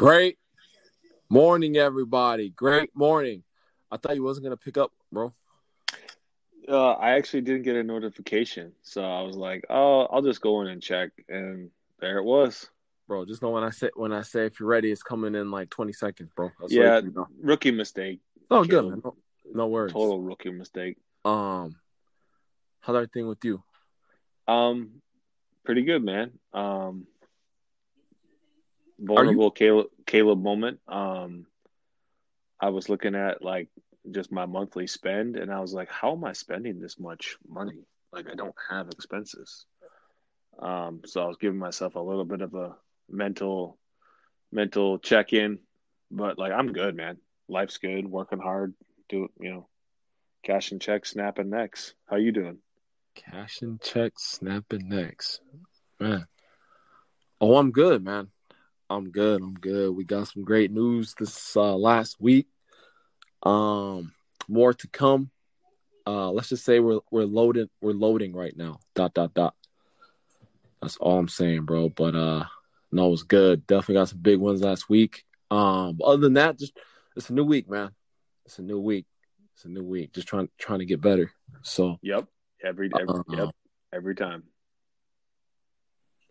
Great morning, everybody. Great morning. I thought you wasn't gonna pick up, bro. Uh, I actually didn't get a notification, so I was like, "Oh, I'll just go in and check," and there it was. Bro, just know when I say when I say if you're ready, it's coming in like 20 seconds, bro. That's yeah, you know. rookie mistake. Oh, good, man. No, no worries. Total rookie mistake. Um, how's everything with you? Um, pretty good, man. Um, vulnerable Caleb Caleb moment. Um, I was looking at like just my monthly spend, and I was like, "How am I spending this much money? Like, I don't have expenses." Um, so I was giving myself a little bit of a mental mental check in, but like I'm good, man. Life's good, working hard, do it, you know, cash and checks, snapping necks. How you doing? Cash and checks, snapping necks, man. Oh, I'm good, man. I'm good. I'm good. We got some great news this uh, last week. Um, more to come. Uh, let's just say we're we're loaded. We're loading right now. Dot dot dot. That's all I'm saying, bro. But uh, no, it was good. Definitely got some big ones last week. Um, other than that, just it's a new week, man. It's a new week. It's a new week. Just trying trying to get better. So, Yep, every, every Uh, yep every time.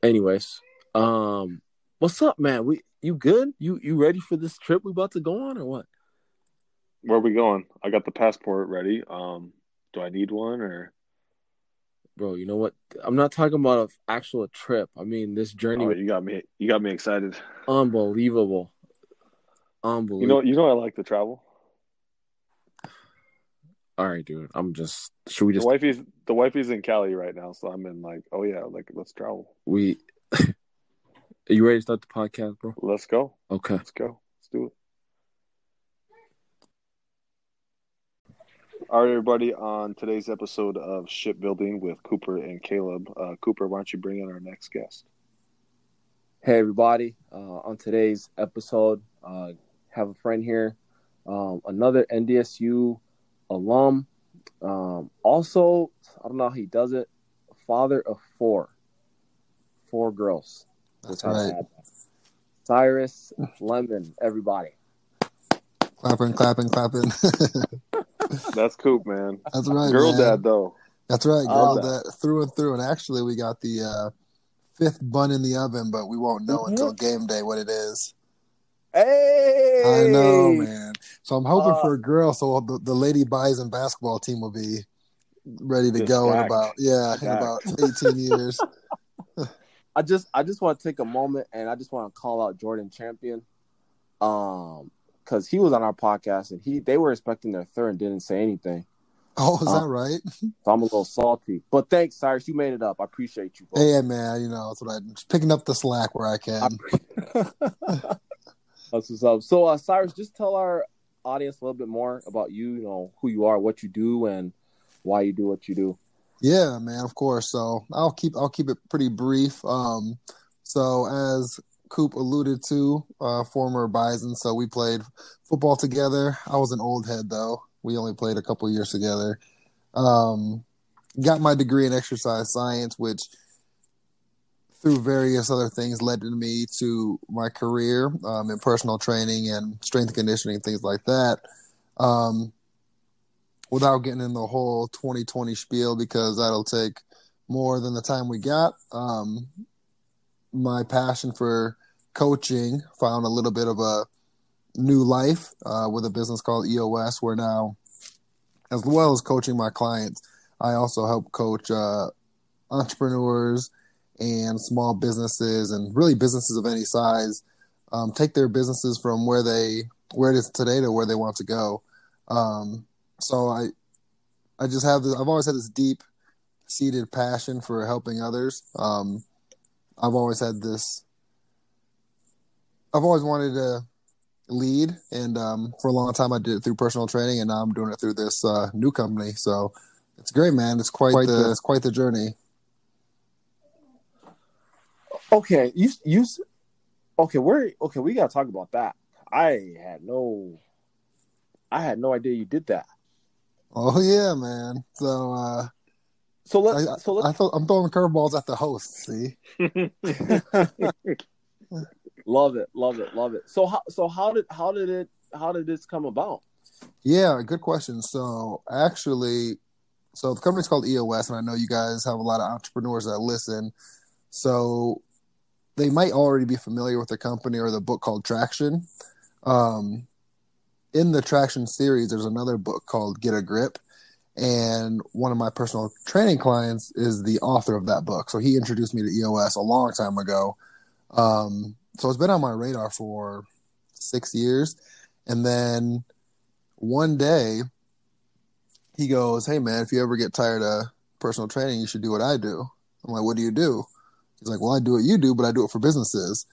anyways, um, what's up, man? We you good? You you ready for this trip we about to go on or what? Where are we going? I got the passport ready. Um, do I need one or? Bro, you know what? I'm not talking about an actual trip. I mean this journey Oh, you got me. You got me excited. unbelievable. Unbelievable. You know. You know. I like to travel. All right, dude. I'm just should we just? The wifey's the wifey's in Cali right now, so I'm in like, oh yeah, like let's travel. we Are you ready to start the podcast, bro? Let's go. Okay. Let's go. Let's do it. All right, everybody. On today's episode of Shipbuilding with Cooper and Caleb, uh, Cooper, why don't you bring in our next guest? Hey everybody. Uh on today's episode, uh have a friend here, um, another NDSU alum. Um also, I don't know how he does it, father of four. Four girls. That's how right. that. Cyrus Lemon, everybody. Clapping, clapping, clapping. That's Coop, man. That's right. Girl man. dad, though. That's right. Girl dad through and through. And actually, we got the uh, fifth bun in the oven, but we won't know Mhm. until game day what it is. Hey, I know, man. So I'm hoping Uh, for a girl, so the, the Lady Bison basketball team will be ready to Just go in about yeah, in about 18 years. I just I just want to take a moment and I just want to call out Jordan Champion, um, because he was on our podcast and he they were expecting their third and didn't say anything. Oh, is that right? So I'm a little salty. But thanks, Cyrus. You made it up. I appreciate you. Bro. Hey, man. You know, that's what I'm just picking up the slack where I can. That's what's up. So, uh, Cyrus, just tell our audience a little bit more about you. You know who you are, what you do, and why you do what you do. Yeah, man, of course. So I'll keep I'll keep it pretty brief. Um, so as Coop alluded to, uh, former Bison, so we played football together. I was an old head though. We only played a couple years together. Um, got my degree in exercise science, which through various other things led me to my career um, in personal training and strength conditioning, things like that. Um, without getting in the whole 2020 spiel because that'll take more than the time we got. Um, my passion for coaching found a little bit of a new life uh, with a business called EOS, where now, as well as coaching my clients, I also help coach uh, entrepreneurs and small businesses and really businesses of any size um, take their businesses from where they where it is today to where they want to go. Um, so I I just have this I've always had this deep seated passion for helping others. Um, I've always had this I've always wanted to lead and um, for a long time I did it through personal training and now I'm doing it through this uh, new company. So it's great, man. It's quite, Quite the, the- it's quite the journey. Okay, you you okay? Where okay? We gotta talk about that. I had no, I had no idea you did that. Oh yeah, man. So uh, So let's I, so let's thought I'm throwing curveballs at the host. See, love it, love it, love it. So how so how did how did it how did this come about? Yeah, good question. So actually, so the company's called EOS, and I know you guys have a lot of entrepreneurs that listen. So they might already be familiar with the company or the book called Traction. Um, in the Traction series, there's another book called Get a Grip. And one of my personal training clients is the author of that book. So he introduced me to EOS a long time ago. Um, so it's been on my radar for six years. And then one day he goes, Hey man, if you ever get tired of personal training, you should do what I do. I'm like, What do you do? He's like, Well, I do what you do, but I do it for businesses.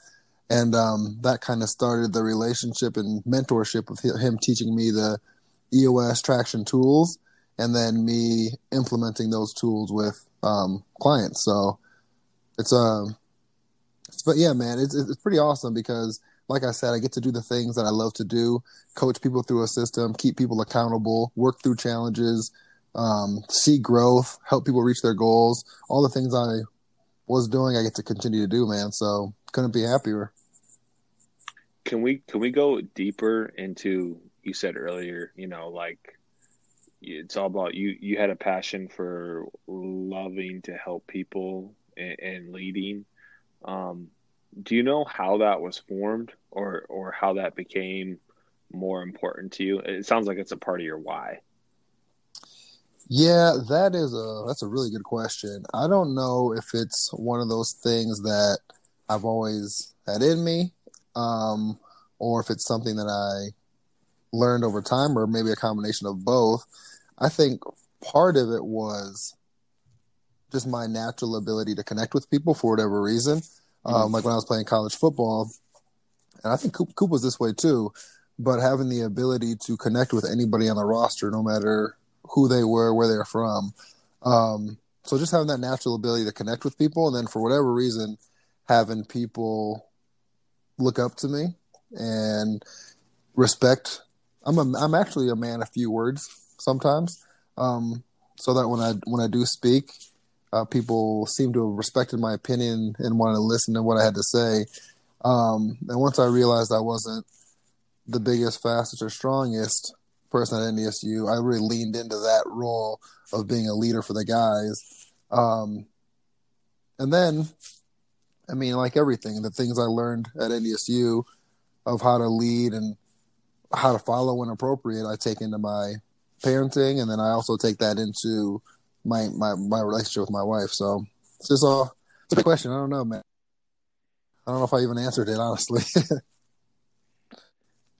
And um, that kind of started the relationship and mentorship with him teaching me the EOS traction tools and then me implementing those tools with um, clients. So it's um, but yeah, man, it's it's pretty awesome because like I said, I get to do the things that I love to do, coach people through a system, keep people accountable, work through challenges, um, see growth, help people reach their goals. All the things I was doing, I get to continue to do, man. So couldn't be happier. Can we can we go deeper into you said earlier, you know, like it's all about you you had a passion for loving to help people and, and leading. Um, do you know how that was formed or or how that became more important to you? It sounds like it's a part of your why. Yeah, that is a that's a really good question. I don't know if it's one of those things that I've always had in me, um, or if it's something that I learned over time, or maybe a combination of both. I think part of it was just my natural ability to connect with people for whatever reason. Um, like when I was playing college football, and I think Coop, Coop was this way too, but having the ability to connect with anybody on the roster, no matter who they were, where they're from. Um, so just having that natural ability to connect with people, and then for whatever reason, having people look up to me and respect. I'm a, I'm actually a man of few words sometimes, um, so that when I when I do speak, uh, people seem to have respected my opinion and wanted to listen to what I had to say. Um, and once I realized I wasn't the biggest, fastest, or strongest person at NDSU, I really leaned into that role of being a leader for the guys. Um, and then, I mean, like everything, the things I learned at NDSU of how to lead and how to follow when appropriate, I take into my parenting, and then I also take that into my my my relationship with my wife. So it's just all it's a question. I don't know, man. I don't know if I even answered it honestly.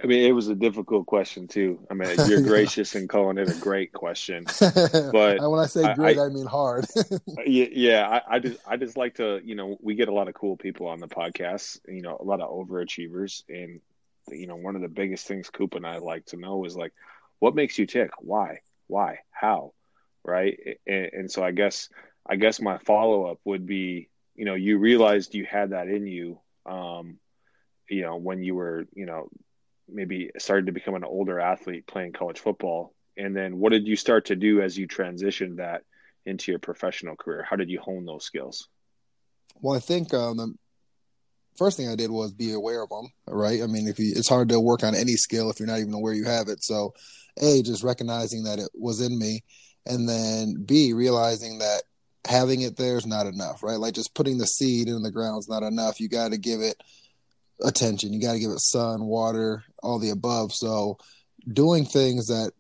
I mean, it was a difficult question too. I mean, you're gracious in calling it a great question, but when I say great, I, I mean hard. yeah, yeah. I, I, just, I just like to, you know, we get a lot of cool people on the podcast. You know, a lot of overachievers, and you know, one of the biggest things Coop and I like to know is like, what makes you tick? Why? Why? How? right? And, and so I guess I guess my follow up would be, you know, you realized you had that in you, um, you know, when you were, you know, maybe started to become an older athlete playing college football, and then what did you start to do as you transitioned that into your professional career? How did you hone those skills? Well, I think um, the first thing I did was be aware of them. Right? I mean, if you, it's hard to work on any skill if you're not even aware you have it. So, a just recognizing that it was in me, and then B realizing that having it there is not enough, right? Like just putting the seed in the ground is not enough. You got to give it attention. You got to give it sun, water, all the above. So doing things that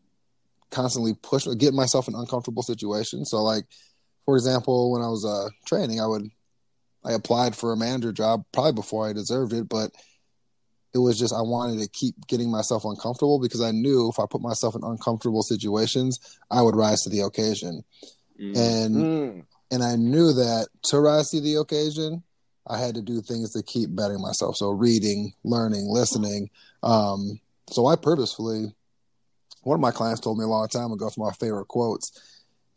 constantly push, get myself in uncomfortable situations. So like, for example, when I was uh, training, I would I applied for a manager job probably before I deserved it, but it was just I wanted to keep getting myself uncomfortable because I knew if I put myself in uncomfortable situations, I would rise to the occasion. Mm. And mm. and I knew that to rise to the occasion, I had to do things to keep bettering myself. So reading, learning, listening. Um, so I purposefully one of my clients told me a long time ago, it's my favorite quotes.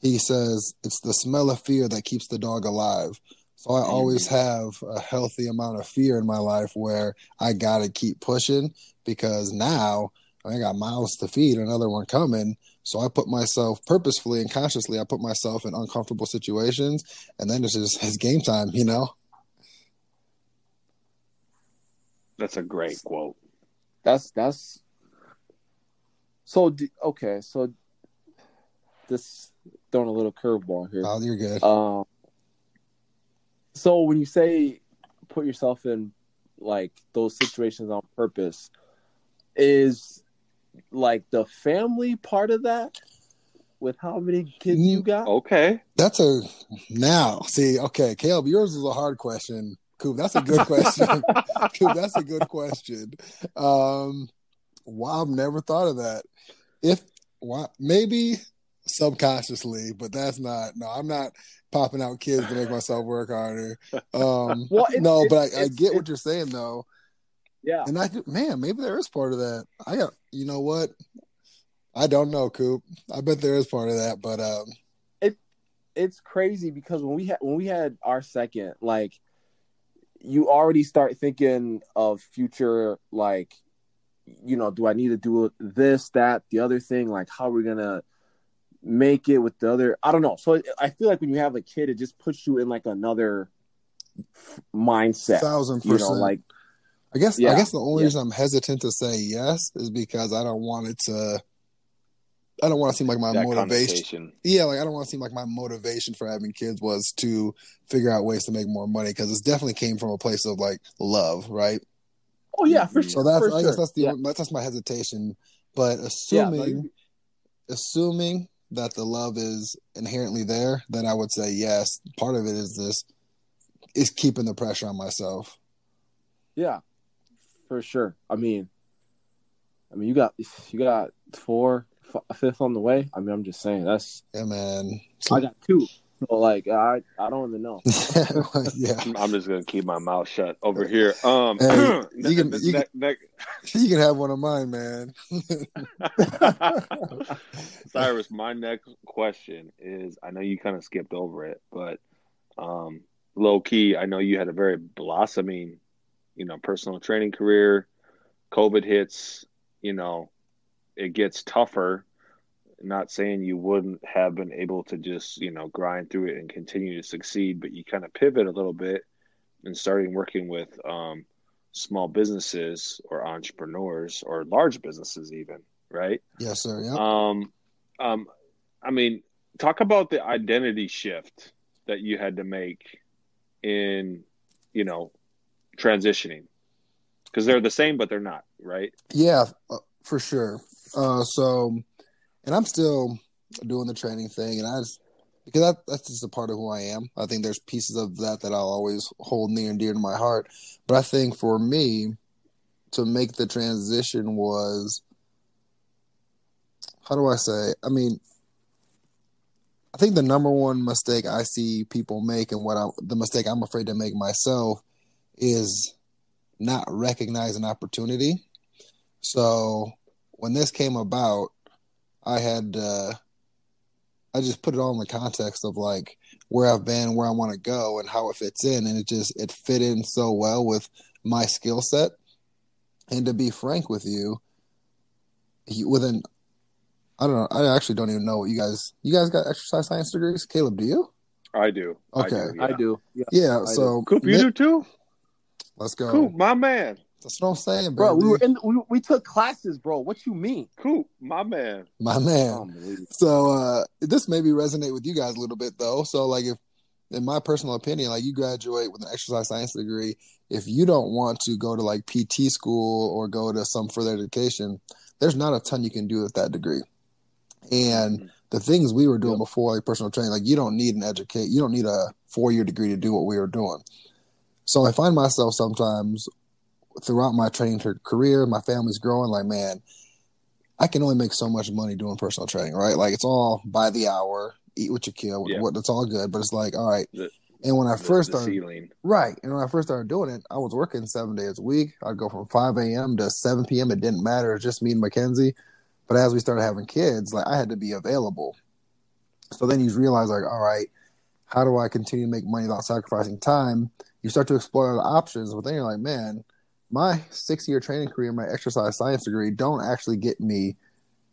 He says, It's the smell of fear that keeps the dog alive. So I always have a healthy amount of fear in my life where I got to keep pushing because now I got miles to feed, another one coming. So I put myself purposefully and consciously, I put myself in uncomfortable situations, and then it's just it's game time, you know. That's a great quote. That's that's so okay. So this throwing a little curveball here. Oh, you're good. Um, so when you say put yourself in like those situations on purpose, is like the family part of that with how many kids you got? Okay. That's a now. See, okay, Caleb, yours is a hard question. Coop, that's a good question. Coop, that's a good question. Um, wow, I've never thought of that. If why, maybe subconsciously, but that's not. No, I'm not popping out kids to make myself work harder. Um, Well, no, but I, I get what you're saying though, Yeah. and I man, maybe there is part of that. I got you know what. I don't know, Coop. I bet there is part of that, but um, it it's crazy because when we had when we had our second, like you already start thinking of future like you know, do I need to do this, that, the other thing? Like how are we're gonna make it with the other I don't know. So I feel like when you have a kid, it just puts you in like another mindset. thousand You know, percent. like I guess I guess the only yeah. reason I'm hesitant to say yes is because I don't want it to. I don't want to seem like my that motivation. Yeah, like I don't want to seem like my motivation for having kids was to figure out ways to make more money because it definitely came from a place of like love, right? oh yeah, for sure. So sure. that's for I sure. guess that's the yeah. only, that's my hesitation. But assuming no, you- assuming that the love is inherently there, then I would say yes. Part of it is this is keeping the pressure on myself. Yeah, for sure. I mean, I mean, you got you got four, f- a fifth on the way. I mean, I'm just saying that's Yeah, man. I got two. So like, I I don't even know. yeah. I'm just gonna keep my mouth shut over here. Um, Hey, you can- ne- you ne- ne- You can have one of mine, man. Cyrus, my next question is I know you kind of skipped over it, but um, low key, I know you had a very blossoming, you know, personal training career. COVID hits, you know, it gets tougher. Not saying you wouldn't have been able to just, you know, grind through it and continue to succeed, but you kind of pivot a little bit and starting working with um, small businesses or entrepreneurs or large businesses, even, right? yes, sir. Yeah. Um, um, I mean, talk about the identity shift that you had to make in, you know, transitioning because they're the same, but they're not, right? Yeah, uh, for sure. Uh, so, and I'm still doing the training thing, and I just because that, that's just a part of who I am. I think there's pieces of that that I'll always hold near and dear to my heart. But I think for me, to make the transition was how do I say? I mean, I think the number one mistake I see people make, and what I the mistake I'm afraid to make myself, is not recognizing opportunity. So when this came about, I had uh, I just put it all in the context of like where I've been, where I want to go, and how it fits in, and it just it fit in so well with my skill set. And to be frank with you, he, within I don't know, I actually don't even know what you guys you guys got exercise science degrees. Caleb, do you? I do. Okay. I do. I yeah. do. Yeah. Yeah. I so Coop, you mi- do too? let's go. Coop, my man. That's what I'm saying, Bro, we were in. We, we took classes, bro. What you mean? Coop, my man. my man. Unbelievable. So uh this maybe resonate with you guys a little bit though. So like if in my personal opinion, like you graduate with an exercise science degree, if you don't want to go to like PT school or go to some further education, there's not a ton you can do with that degree. And the things we were doing Yep. before, like personal training, like you don't need an educate, you don't need a four year degree to do what we were doing. So I find myself sometimes throughout my training career, my family's growing, like, man, I can only make so much money doing personal training, right? Like it's all by the hour, eat what you kill, Yeah. what it's all good, but it's like, all right. The- and when I The- first the started, ceiling. right, and when I first started doing it, I was working seven days a week. I'd go from five a.m. to seven p.m. It didn't matter; it's just me and Mackenzie. But as we started having kids, like I had to be available. So then you realize, like, all right, how do I continue to make money without sacrificing time? You start to explore other options, but then you're like, man, my six-year training career, my exercise science degree, don't actually get me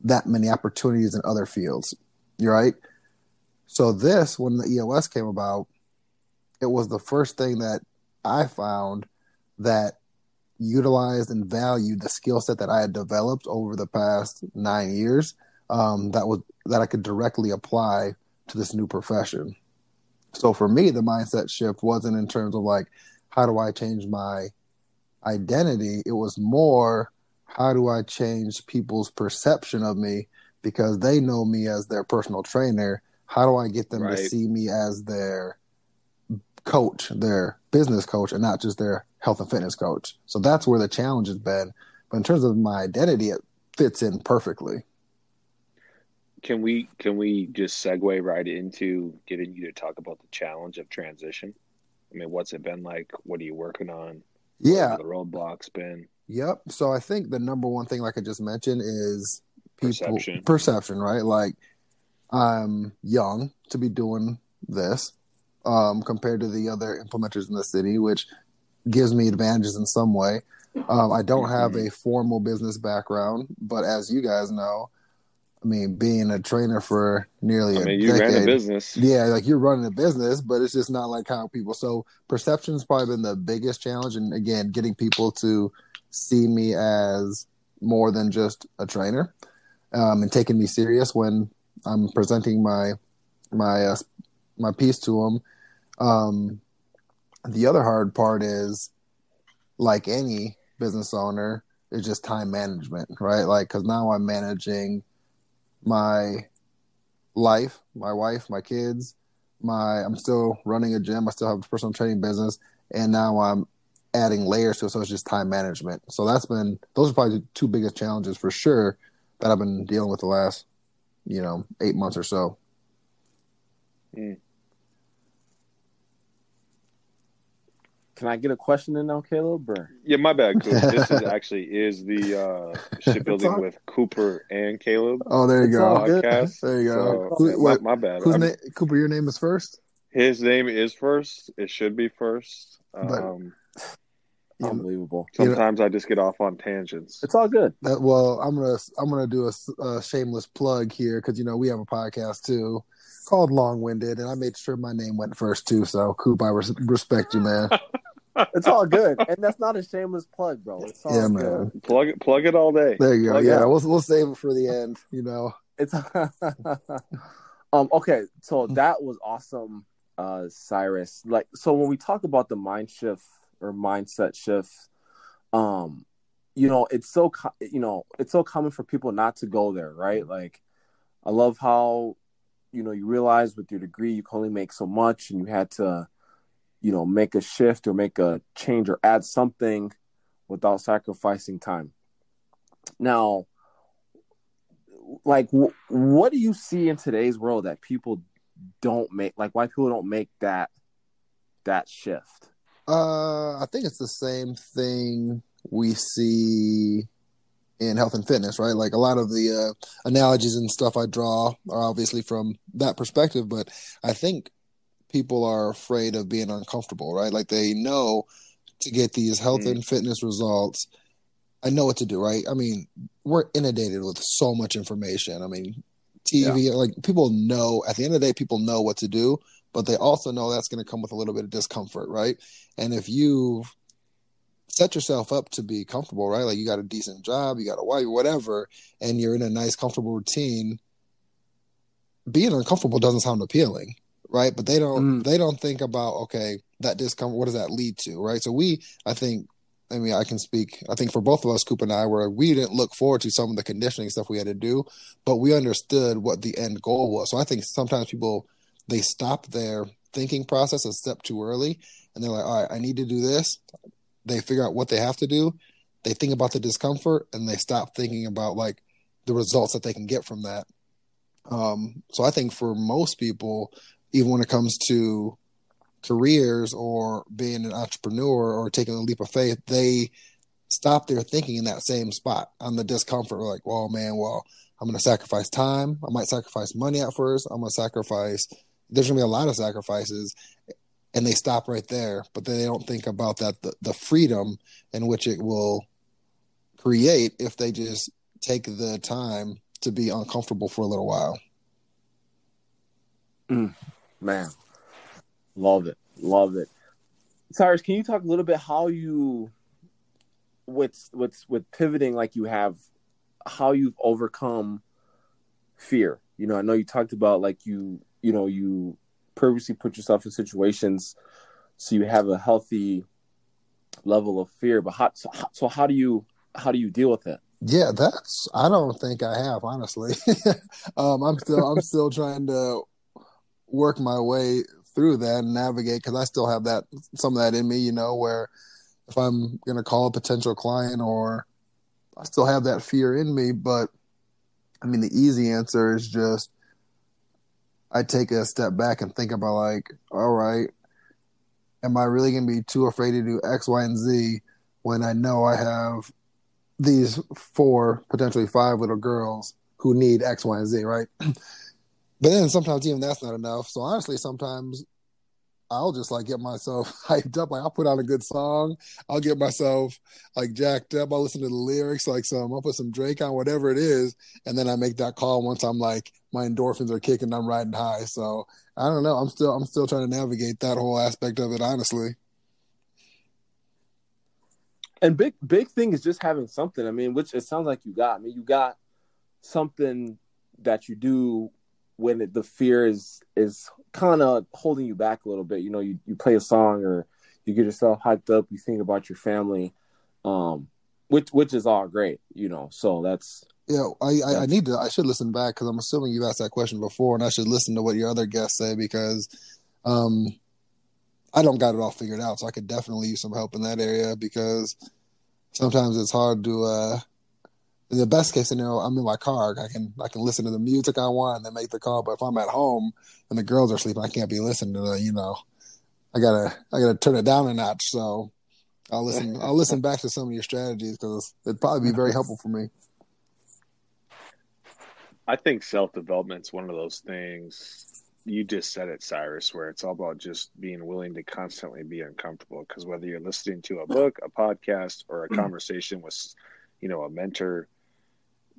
that many opportunities in other fields. You're right. So this, when the EOS came about, it was the first thing that I found that utilized and valued the skill set that I had developed over the past nine years um, that was that I could directly apply to this new profession. So for me, the mindset shift wasn't in terms of like, how do I change my identity? It was more, how do I change people's perception of me because they know me as their personal trainer? How do I get them right. to see me as their coach, their business coach, and not just their health and fitness coach? So that's where the challenge has been. But in terms of my identity, it fits in perfectly can we can we just segue right into getting you to talk about the challenge of transition? I mean, what's it been like? What are you working on? Yeah, the roadblocks been. Yep. So I think the number one thing, like I just mentioned, is people perception. Perception, right? Like I'm young to be doing this um, compared to the other implementers in the city, which gives me advantages in some way. Um, I don't have mm-hmm. a formal business background, but as you guys know, I mean, being a trainer for nearly I mean, you decade, ran a business. Yeah, like you're running a business, but it's just not like how people. So perception's probably been the biggest challenge, and again, getting people to see me as more than just a trainer, um, and taking me serious when I'm presenting my my uh, my piece to them. Um, the other hard part is, like any business owner, it's just time management, right? Like, because now I'm managing my life, my wife, my kids, my I'm still running a gym. I still have a personal training business, and now I'm adding layers to it. So it's just time management. So that's been those are probably the two biggest challenges for sure that I've been dealing with the last you know eight months or so. Mm. Can I get a question in now, Caleb? Or? Yeah, my bad. Coop. this is actually is the uh, shipbuilding all... with Cooper and Caleb. Oh, there you go. Podcast. There you go. So, Who, my, my, bad. Na- Cooper, your name is first. His name is first. It should be first. Um, but, unbelievable. Sometimes you know, I just get off on tangents. It's all good. Uh, well, I'm gonna I'm gonna do a, a shameless plug here because you know we have a podcast too called Long Winded, and I made sure my name went first too. So, Coop, I res- respect you, man. it's all good, and that's not a shameless plug, bro. It's all yeah, man. Good. Plug it, plug it all day. There you go. yeah, we'll we'll save it for the end. You know, it's um okay. So that was awesome, uh, Cyrus. Like, so when we talk about the mind shift or mindset shift, um, you know, it's so you know, it's so common for people not to go there, right? Like, I love how you know you realize with your degree you can only make so much, and you had to you know make a shift or make a change or add something without sacrificing time. Now like what do you see in today's world that people don't make like why people don't make that that shift? Uh i think it's the same thing we see in health and fitness right? Like a lot of the uh, analogies and stuff i draw are obviously from that perspective but i think people are afraid of being uncomfortable, right? Like they know to get these health mm. and fitness results, I know what to do, right? I mean, we're inundated with so much information. I mean, TV, yeah. like people know at the end of the day, people know what to do, but they also know that's going to come with a little bit of discomfort, right? And if you've set yourself up to be comfortable, right? Like you got a decent job, you got a wife, whatever, and you're in a nice, comfortable routine. Being uncomfortable doesn't sound appealing, right? But they don't mm. they don't think about okay that discomfort. What does that lead to, right? So we, I think, I mean, I can speak. I think for both of us, Coop and I, where we didn't look forward to some of the conditioning stuff we had to do, but we understood what the end goal was. So I think sometimes people they stop their thinking process a step too early, and they're like, all right, I need to do this. They figure out what they have to do. They think about the discomfort, and they stop thinking about like the results that they can get from that. Um, so I think for most people, even when it comes to careers or being an entrepreneur or taking a leap of faith, they stop their thinking in that same spot on the discomfort. Like, well, man, well, I'm going to sacrifice time. I might sacrifice money at first. I'm going to sacrifice. There's going to be a lot of sacrifices, and they stop right there. But they don't think about that the, the freedom in which it will create if they just take the time to be uncomfortable for a little while. Mm man, love it, love it. Cyrus, can you talk a little bit how you with with with pivoting like you have how you've overcome fear. You know, I know you talked about like you you know you purposely put yourself in situations so you have a healthy level of fear. But how so, so how do you how do you deal with it? Yeah, that's I don't think I have honestly. um, I'm still I'm still trying to work my way through that and navigate because I still have that some of that in me, you know, where if I'm gonna call a potential client or I still have that fear in me, but I mean the easy answer is just I take a step back and think about like, all right, am I really gonna be too afraid to do X, Y, and Z when I know I have these four, potentially five little girls who need X, Y, and Z, right? but then sometimes even that's not enough. So honestly, sometimes I'll just like get myself hyped up. Like I'll put on a good song. I'll get myself like jacked up. I'll listen to the lyrics, like some I'll put some Drake on, whatever it is, and then I make that call once I'm like my endorphins are kicking, I'm riding high. So I don't know. I'm still I'm still trying to navigate that whole aspect of it, honestly. And big big thing is just having something. I mean, which it sounds like you got. I mean, you got something that you do when it, the fear is is kind of holding you back a little bit. You know, you, you play a song or you get yourself hyped up, you think about your family, um, which which is all great, you know. So that's yeah. I I, I need to. I should listen back because I'm assuming you asked that question before, and I should listen to what your other guests say because um, I don't got it all figured out. So I could definitely use some help in that area because sometimes it's hard to. uh in the best case scenario, I'm in my car. I can I can listen to the music I want and then make the call. But if I'm at home and the girls are sleeping, I can't be listening to the, you know, I gotta I gotta turn it down a notch. So I'll listen I'll listen back to some of your strategies because it'd probably be very helpful for me. I think self development is one of those things. You just said it, Cyrus, where it's all about just being willing to constantly be uncomfortable. Because whether you're listening to a book, a podcast, or a mm. conversation with, you know, a mentor,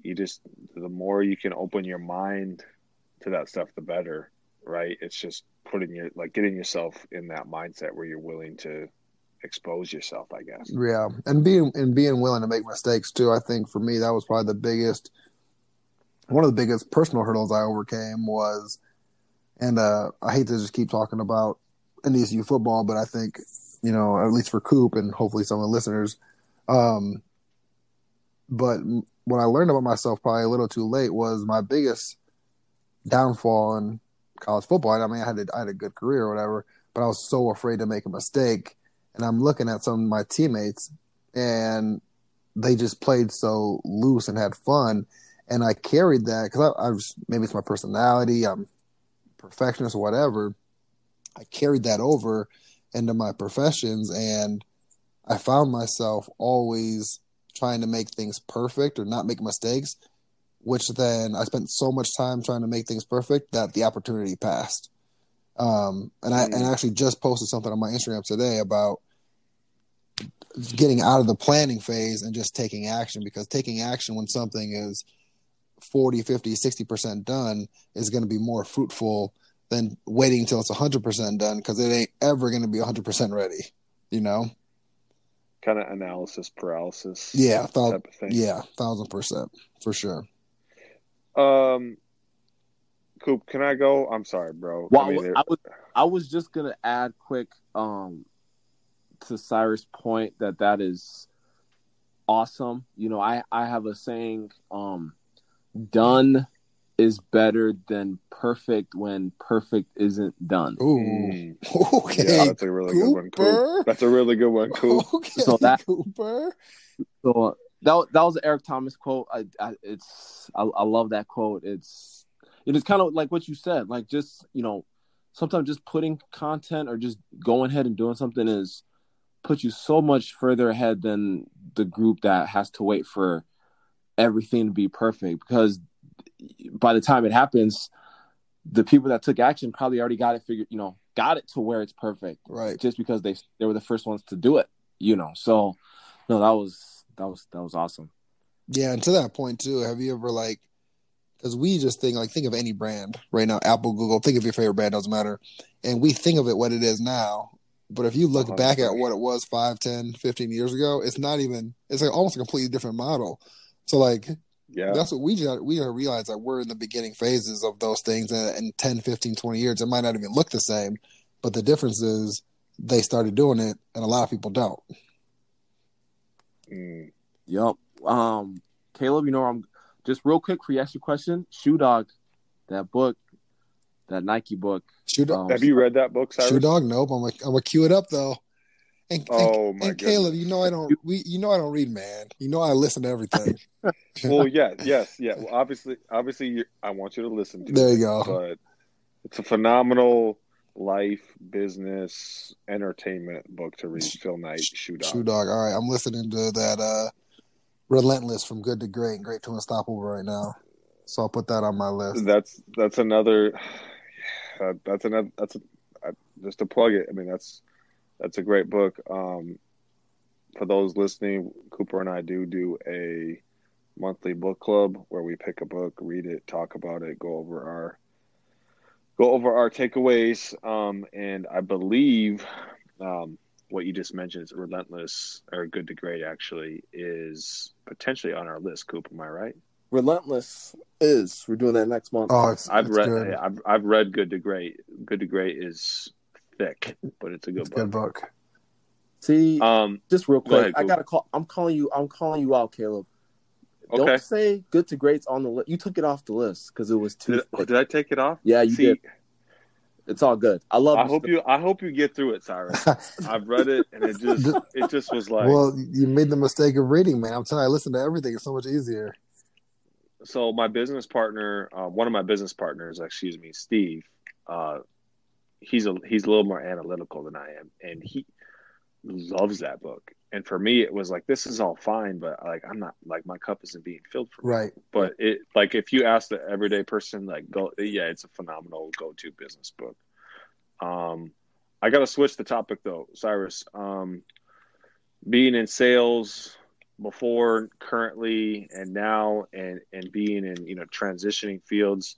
you just the more you can open your mind to that stuff the better right? It's just putting your like getting yourself in that mindset where you're willing to expose yourself i guess. Yeah and being and being willing to make mistakes too i think for me that was probably the biggest one of the biggest personal hurdles i overcame was and uh i hate to just keep talking about NDSU football but i think you know at least for coop and hopefully some of the listeners um but what I learned about myself probably a little too late was my biggest downfall in college football. I mean, I had a, I had a good career or whatever, but I was so afraid to make a mistake. And I'm looking at some of my teammates, and they just played so loose and had fun. And I carried that because I, I was maybe it's my personality, I'm perfectionist or whatever. I carried that over into my professions, and I found myself always trying to make things perfect or not make mistakes, which then I spent so much time trying to make things perfect that the opportunity passed. Um, and I and I mm. actually just posted something on my Instagram today about getting out of the planning phase and just taking action because taking action when something is 40, 50, 60% done is going to be more fruitful than waiting until it's 100% done because it ain't ever going to be 100% ready, you know? Kind of analysis paralysis. Yeah, thousand, yeah, thousand percent for sure. Um, Coop, can I go? I'm sorry, bro. Well, I, mean, I was I was just gonna add quick um to Cyrus' point that that is awesome. You know, I I have a saying um done is better than perfect when perfect isn't done. Ooh, hmm. okay. Yeah, that's a really Cooper. good one. Coop. That's a really good one. Cool. Okay, so that Cooper. So that that was an Eric Thomas quote. I, I it's I, I love that quote. It's it is kind of like what you said. Like just you know, sometimes just putting content or just going ahead and doing something is put you so much further ahead than the group that has to wait for everything to be perfect because by the time it happens, the people that took action probably already got it figured, you know, got it to where it's perfect. Right. Just because they they were the first ones to do it, you know. So no, that was that was that was awesome. Yeah, and to that point too, have you ever like because we just think like think of any brand right now, Apple, Google, think of your favorite brand, doesn't matter. And we think of it what it is now. But if you look uh-huh. back at what it was 5, 10, 15 years ago, it's not even it's like almost a completely different model. So like Yeah. that's what we just we gotta realize that we're in the beginning phases of those things and in 10, 15, 20 years it might not even look the same. But the difference is they started doing it and a lot of people don't. Mm. Yup. Um, Caleb, you know, I'm just real quick for you ask your question. Shoe Dog, that book, that Nike book. Shoe dog, Um, Have you read that book, Cyrus? shoe dog, nope. I'm gonna I'm gonna cue it up though. And, and, Oh my and Caleb, you know I don't we you know I don't read, man. You know I listen to everything. Well, yeah, yes, yeah. Well, obviously, obviously, I want you to listen to There it, you go. But it's a phenomenal life, business, entertainment book to read. Phil Knight, Shoe Dog. Shoe dog. All right, I'm listening to that uh Relentless from Good to Great and Great to Unstoppable right now. So I'll put that on my list. That's that's another. Uh, that's another. That's a, uh, just to plug it. I mean, that's that's a great book. Um, for those listening, Cooper and I do do a monthly book club where we pick a book, read it, talk about it, go over our go over our takeaways. Um, and I believe um, what you just mentioned is relentless or good to great. Actually, is potentially on our list. Coop, am I right? Relentless is. We're doing that next month. Oh, it's, I've it's read. good. I've I've read Good to Great. Good to Great is thick, but it's a good It's book. good book. See, Um, just real go quick, ahead, I gotta call. I'm calling you. I'm calling you out, Caleb. okay. Don't say good to greats on the list. You took it off the list because it was too. Did, did I take it off? Yeah, you See, did. It's all good. I love. I hope stuff. you. I hope you get through it, Cyrus. I've read it, and it just it just was like. well, you made the mistake of reading, man. I'm telling you, I listen to everything. It's so much easier. so my business partner, uh, one of my business partners, excuse me, Steve, uh, he's a he's a little more analytical than I am, and he loves that book. And for me, it was like this is all fine, but like I'm not like my cup isn't being filled for me. Right. But it like if you ask the everyday person, like go, yeah, it's a phenomenal go-to business book. Um, I got to switch the topic though, Cyrus. Um, being in sales before, currently, and now, and and being in you know transitioning fields.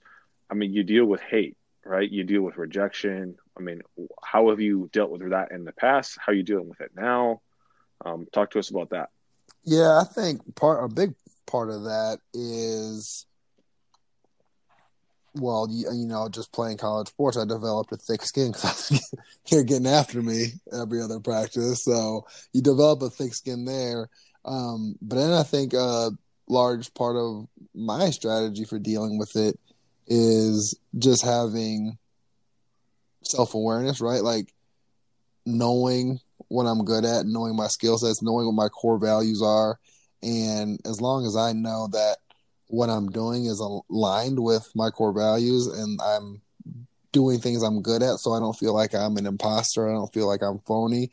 I mean, you deal with hate, right? You deal with rejection. I mean, how have you dealt with that in the past? How are you dealing with it now? Um, talk to us about that. Yeah, I think part a big part of that is well, you, you know, just playing college sports, I developed a thick skin because they're getting after me every other practice. So you develop a thick skin there. Um, but then I think a large part of my strategy for dealing with it is just having self awareness, right? Like knowing what I'm good at, knowing my skill sets, knowing what my core values are. And as long as I know that what I'm doing is aligned with my core values and I'm doing things I'm good at, so I don't feel like I'm an imposter, I don't feel like I'm phony.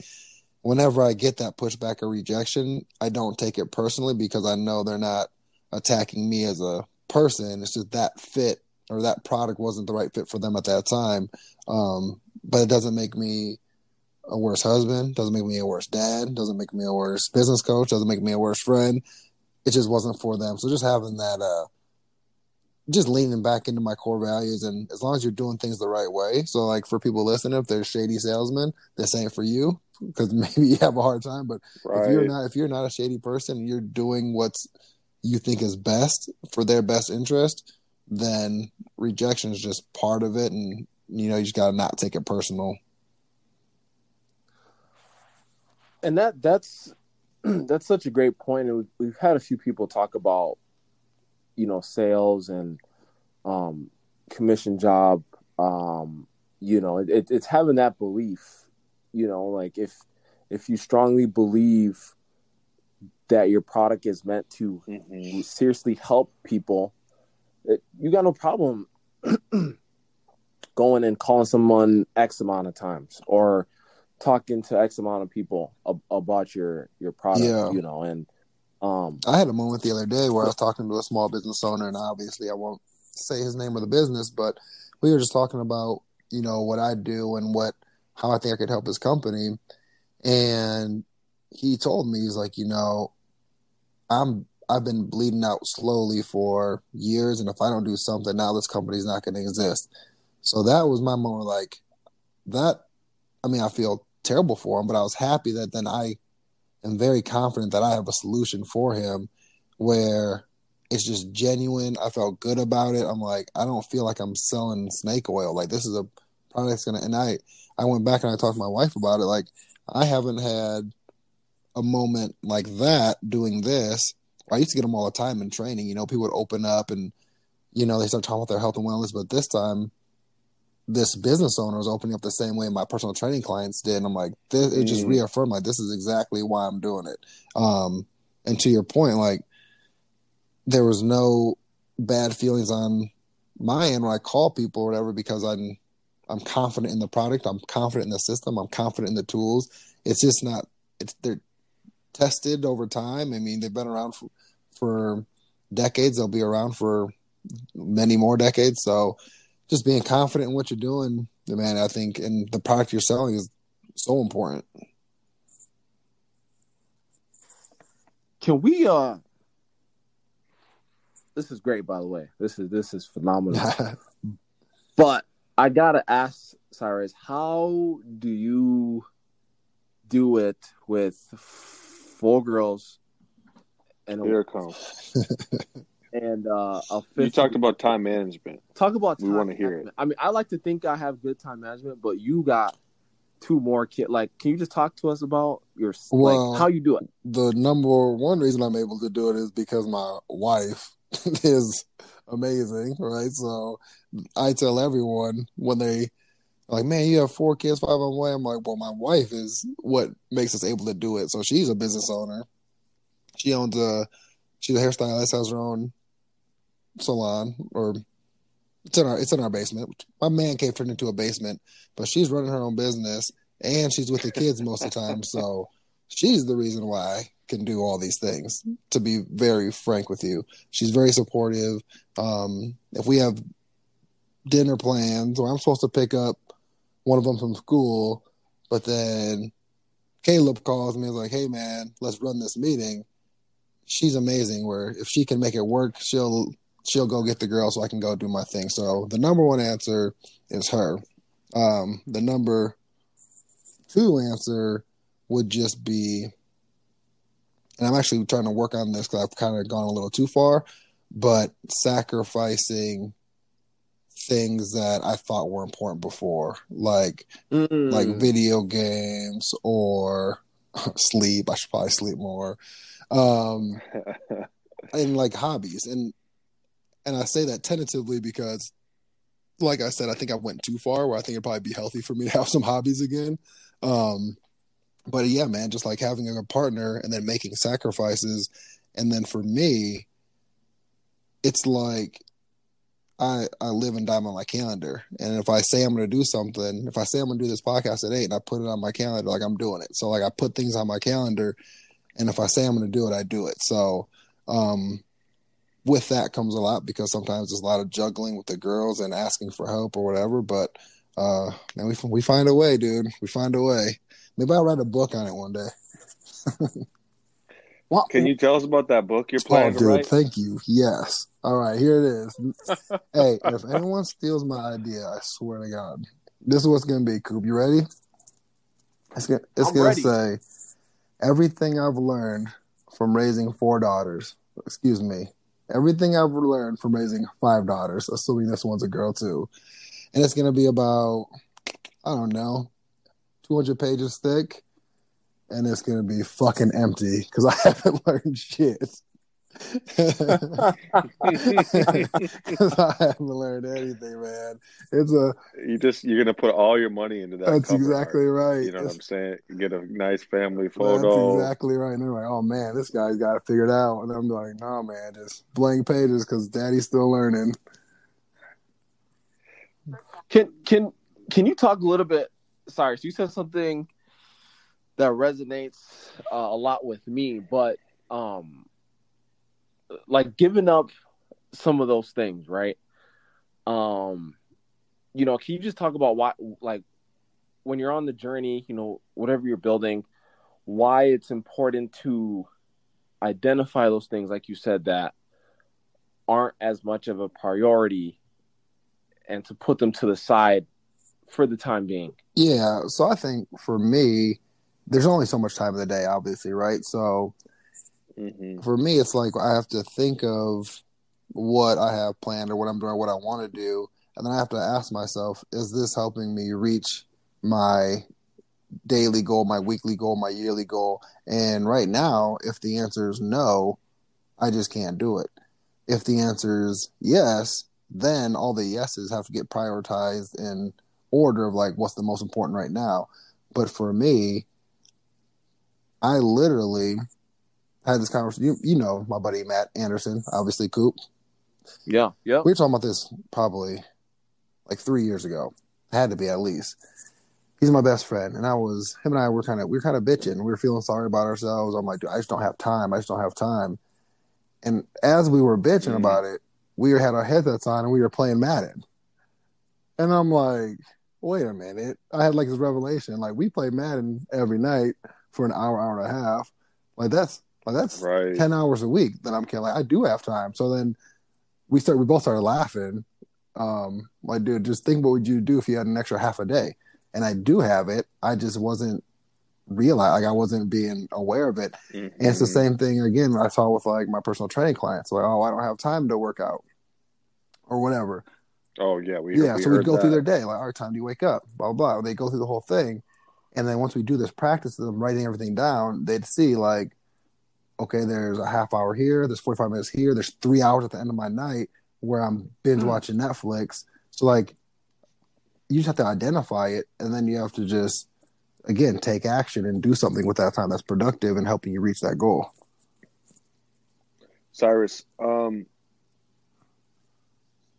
Whenever I get that pushback or rejection, I don't take it personally because I know they're not attacking me as a person. It's just that fit or that product wasn't the right fit for them at that time. Um, but it doesn't make me a worse husband, doesn't make me a worse dad, doesn't make me a worse business coach, doesn't make me a worse friend. It just wasn't for them. So just having that, uh, just leaning back into my core values, and as long as you're doing things the right way. So, like for people listening, if they're shady salesmen, this ain't for you because maybe you have a hard time. But Right. if you're not, if you're not a shady person, you're doing what's you think is best for their best interest, then rejection is just part of it, and you know you just gotta not take it personal. and that that's that's such a great point. and we've, we've had a few people talk about you know sales and um commission job um you know it, it, it's having that belief you know like if if you strongly believe that your product is meant to Mhm. seriously help people you got no problem going and calling someone x amount of times or talking to x amount of people ab- about your your product Yeah. you know and um I had a moment the other day where I was talking to a small business owner, and obviously I won't say his name of the business, but we were just talking about you know what I do and what how I think I could help his company, and he told me he's like, you know, I'm I've been bleeding out slowly for years, and if I don't do something now, this company's not going to exist. So that was my moment, like that. I mean, I feel terrible for him, but I was happy that then I am very confident that I have a solution for him where it's just genuine. I felt good about it. I'm like, I don't feel like I'm selling snake oil. Like this is a product that's gonna. And I, I went back and I talked to my wife about it. Like I haven't had a moment like that doing this. I used to get them all the time in training. You know, people would open up and you know they start talking about their health and wellness. But this time, this business owner was opening up the same way my personal training clients did. And I'm like, this, it just mm. reaffirmed like this is exactly why I'm doing it. Um, and to your point, like there was no bad feelings on my end when I call people or whatever because I'm I'm confident in the product, I'm confident in the system, I'm confident in the tools. It's just not it's they're tested over time. I mean, they've been around for, for decades. They'll be around for many more decades. So, just being confident in what you're doing, man, I think, and the product you're selling is so important. Can we uh this is great, by the way. This is this is phenomenal. but I gotta ask, Cyrus, how do you do it with four girls and here it comes. and uh, a you talked about time management. Talk about we want to hear it. I mean, I like to think I have good time management, but you got two more kids. Like, can you just talk to us about your well, like how you do it? The number one reason I'm able to do it is because my wife is amazing, right? So I tell everyone when they like, man, you have four kids, five on the way. I'm like, well, my wife is what makes us able to do it. So she's a business owner. She owns a, she's a hairstylist, has her own salon, or it's in our it's in our basement. My man cave turned into a basement, but she's running her own business and she's with the kids most of the time. So she's the reason why I can do all these things. To be very frank with you, she's very supportive. Um, if we have dinner plans, or I'm supposed to pick up one of them from school, but then Caleb calls me and is like, "Hey, man, let's run this meeting." She's amazing. Where if she can make it work, she'll she'll go get the girl so I can go do my thing. So the number one answer is her. Um, the number two answer would just be and I'm actually trying to work on this because I've kind of gone a little too far, but sacrificing things that I thought were important before, like mm. like video games or sleep. I should probably sleep more, um, and like hobbies. And and I say that tentatively because, like I said, I think I went too far. Where I think it'd probably be healthy for me to have some hobbies again. Um, but yeah, man, just like having a partner and then making sacrifices. And then for me, it's like I I live and die on my calendar. And if I say I'm gonna do something, if I say I'm gonna do this podcast at eight and I put it on my calendar, like I'm doing it. So like I put things on my calendar and if I say I'm gonna do it, I do it. So um with that comes a lot because sometimes there's a lot of juggling with the girls and asking for help or whatever. But uh man, we we find a way, dude. We find a way. Maybe I'll write a book on it one day. well, Can you tell us about that book you're planning oh, dude, to write? Thank you. Yes. All right, here it is. hey, if anyone steals my idea, I swear to God, this is what's going to be. Coop, you ready? It's going to say everything I've learned from raising four daughters. Excuse me. Everything I've learned from raising five daughters, assuming this one's a girl too. And it's going to be about, I don't know, 200 pages thick, and it's gonna be fucking empty because I haven't learned shit. Because I haven't learned anything, man. It's a you just you're gonna put all your money into that. That's exactly art. right. You know it's, what I'm saying? Get a nice family photo. That's exactly right. And they're like, "Oh man, this guy's got it figured out," and I'm like, "No, man, just blank pages because Daddy's still learning." Can can can you talk a little bit Cyrus, you said something that resonates uh, a lot with me, but um, like giving up some of those things, right? Um, you know, can you just talk about why, like, when you're on the journey, you know, whatever you're building, why it's important to identify those things, like you said, that aren't as much of a priority and to put them to the side for the time being. Yeah, so I think for me, there's only so much time of the day, obviously, right? So hmm for me, it's like I have to think of what I have planned or what I'm doing, what I want to do, and then I have to ask myself, is this helping me reach my daily goal, my weekly goal, my yearly goal? And right now, if the answer is no, I just can't do it. If the answer is yes, then all the yeses have to get prioritized in order of like what's the most important right now. But for me, I literally had this conversation. You, you know, my buddy Matt Anderson, obviously Coop. Yeah, yeah. We were talking about this probably like three years ago. Had to be at least. He's my best friend, and I was him and I were kind of we were kind of bitching. We were feeling sorry about ourselves. I'm like, dude, I just don't have time. I just don't have time. And as we were bitching Mhm. about it, we had our headsets on and we were playing Madden. And I'm like, wait a minute. I had like this revelation. Like we play Madden every night for an hour, hour and a half. Like that's like that's Right. ten hours a week that I'm killing. Like, I do have time. So then we start. We both started laughing. Um, like, dude, just think what would you do if you had an extra half a day? And I do have it. I just wasn't realize like I wasn't being aware of it. And it's the Mhm. same thing again. I saw with like my personal training clients. Like, oh, I don't have time to work out or whatever. Oh yeah, we yeah, we so we go through their day. Like, all right, time do you wake up? Blah blah. blah. They go through the whole thing, and then once we do this practice of them writing everything down, they'd see like, okay, there's a half hour here, there's 45 minutes here, there's three hours at the end of my night where I'm binge Hmm. watching Netflix. So like, you just have to identify it, and then you have to just again take action and do something with that time that's productive and helping you reach that goal. Cyrus, um,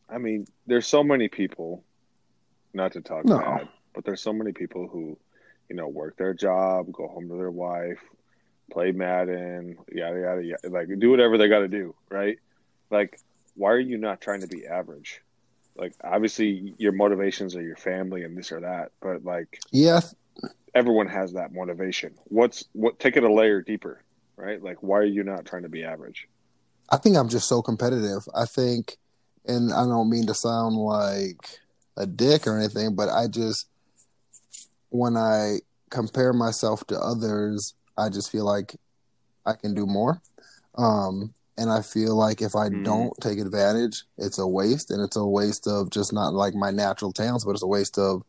I mean, there's so many people, not to talk No. bad, but there's so many people who, you know, work their job, go home to their wife, play Madden, yada yada yada, like do whatever they got to do, right? Like, why are you not trying to be average? Like, obviously, your motivations are your family and this or that, but like, Yeah, everyone has that motivation. What's what? Take it a layer deeper, right? Like, why are you not trying to be average? I think I'm just so competitive. I think, and I don't mean to sound like a dick or anything, but I just, when I compare myself to others, I just feel like I can do more. Um, and I feel like if I Mhm. don't take advantage, it's a waste. And it's a waste of just not like my natural talents, but it's a waste of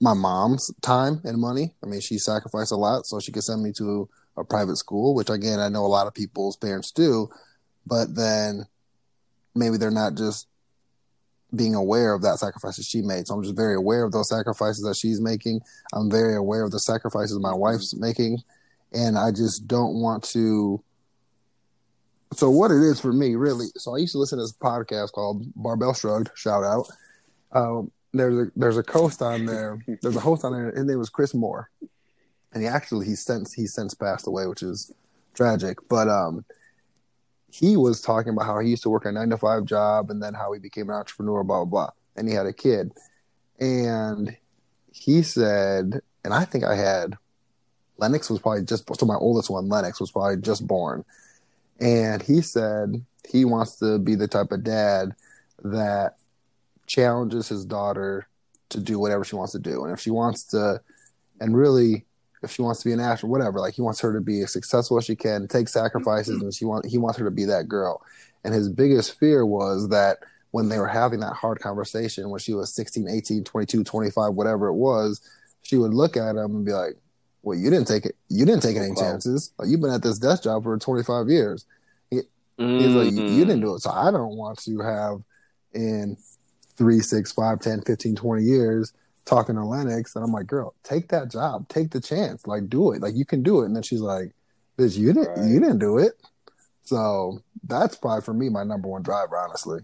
my mom's time and money. I mean, she sacrificed a lot so she could send me to a private school, which again, I know a lot of people's parents do, but then maybe they're not just being aware of that sacrifices she made. So I'm just very aware of those sacrifices that she's making. I'm very aware of the sacrifices my wife's making. And I just don't want to. So what it is for me, really. So I used to listen to this podcast called Barbell Shrugged. Shout out. Um, there's a there's a host on there. There's a host on there. His name was Chris Moore, and he actually he since he since passed away, which is tragic. But um, he was talking about how he used to work a nine to five job, and then how he became an entrepreneur, blah blah blah, and he had a kid, and he said, and I think I had Lennox was probably just so my oldest one, Lennox was probably just born, and he said he wants to be the type of dad that challenges his daughter to do whatever she wants to do. And if she wants to, and really, if she wants to be an actor, whatever, like he wants her to be as successful as she can, take sacrifices, mm-hmm. and she want he wants her to be that girl. And his biggest fear was that when they were having that hard conversation when she was 16, 18, 22, 25, whatever it was, she would look at him and be like, "Well, you didn't take it. You didn't take any chances. Like you've been at this desk job for 25 years." He's like, you, you didn't mm-hmm. do it. So I don't want to have in three, six, five, 10, 15, 20 years talking to Lennox. And I'm like, girl, take that job. Take the chance. Like, do it. Like, you can do it. And then she's like, bitch, you didn't, Right. you didn't do it. So that's probably for me, my number one driver, honestly.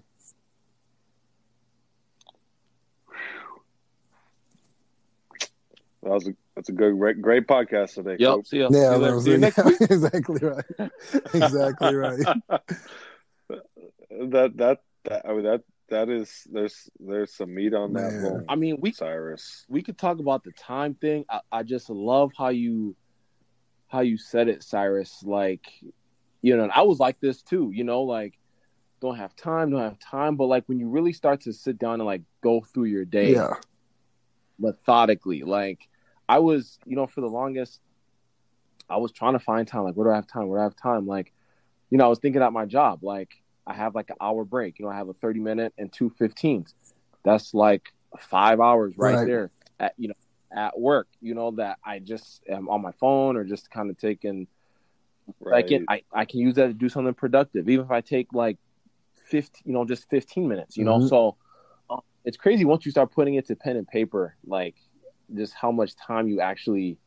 That was a that's a good great, great podcast today. Yep. Coop. See ya. Yeah, see you, that later. was See you next week. exactly right. exactly right. that that that I mean that that is there's there's some meat on that bone. I mean, we Cyrus. we could talk about the time thing. I, I just love how you how you said it, Cyrus. Like, you know, and I was like this too. You know, like don't have time, don't have time. But like when you really start to sit down and like go through your day, Yeah. methodically. Like I was, you know, for the longest, I was trying to find time. Like, where do I have time? Where do I have time? Like, you know, I was thinking at my job. Like, I have like an hour break. You know, I have a thirty minute and two 15s. That's like five hours right, right. there at you know at work. You know that I just am on my phone or just kind of taking. Right. I can I, I can use that to do something productive, even if I take like 15, you know, just 15 minutes, you know. Mm-hmm. So uh, it's crazy once you start putting it to pen and paper, like just how much time you actually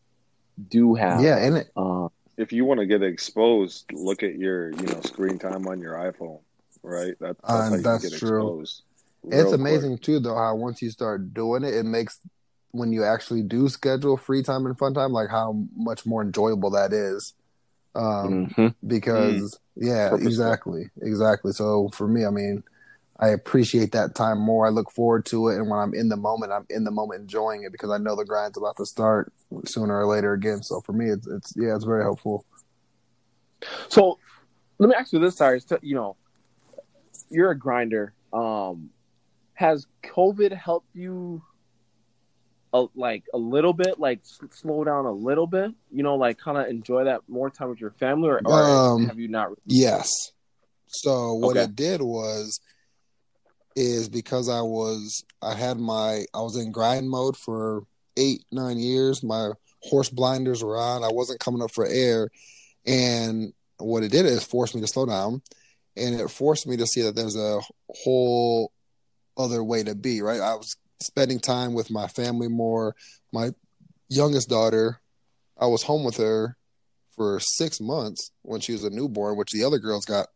do have. Yeah, and it, uh, if you want to get exposed, look at your you know screen time on your iPhone, right? That, that's, uh, that's true. It's amazing quick. too, though, how once you start doing it, it makes when you actually do schedule free time and fun time, like how much more enjoyable that is. Um, mm-hmm. Because mm. yeah, Purposeful. exactly, exactly. So for me, I mean, I appreciate that time more. I look forward to it, and when I'm in the moment, I'm in the moment enjoying it because I know the grind's about to start sooner or later again. So for me, it's, it's yeah, it's very helpful. So let me ask you this, Cyrus. You know, you're a grinder. Um, has COVID helped you, a, like a little bit, like s- slow down a little bit? You know, like kind of enjoy that more time with your family, or, or um, have you not? Yes. So what okay. it did was is because I was I had my I was in grind mode for eight nine years. My horse blinders were on. I wasn't coming up for air, and what it did is forced me to slow down, and it forced me to see that there's a whole other way to be. Right, I was spending time with my family more. My youngest daughter, I was home with her for six months when she was a newborn, which the other girls got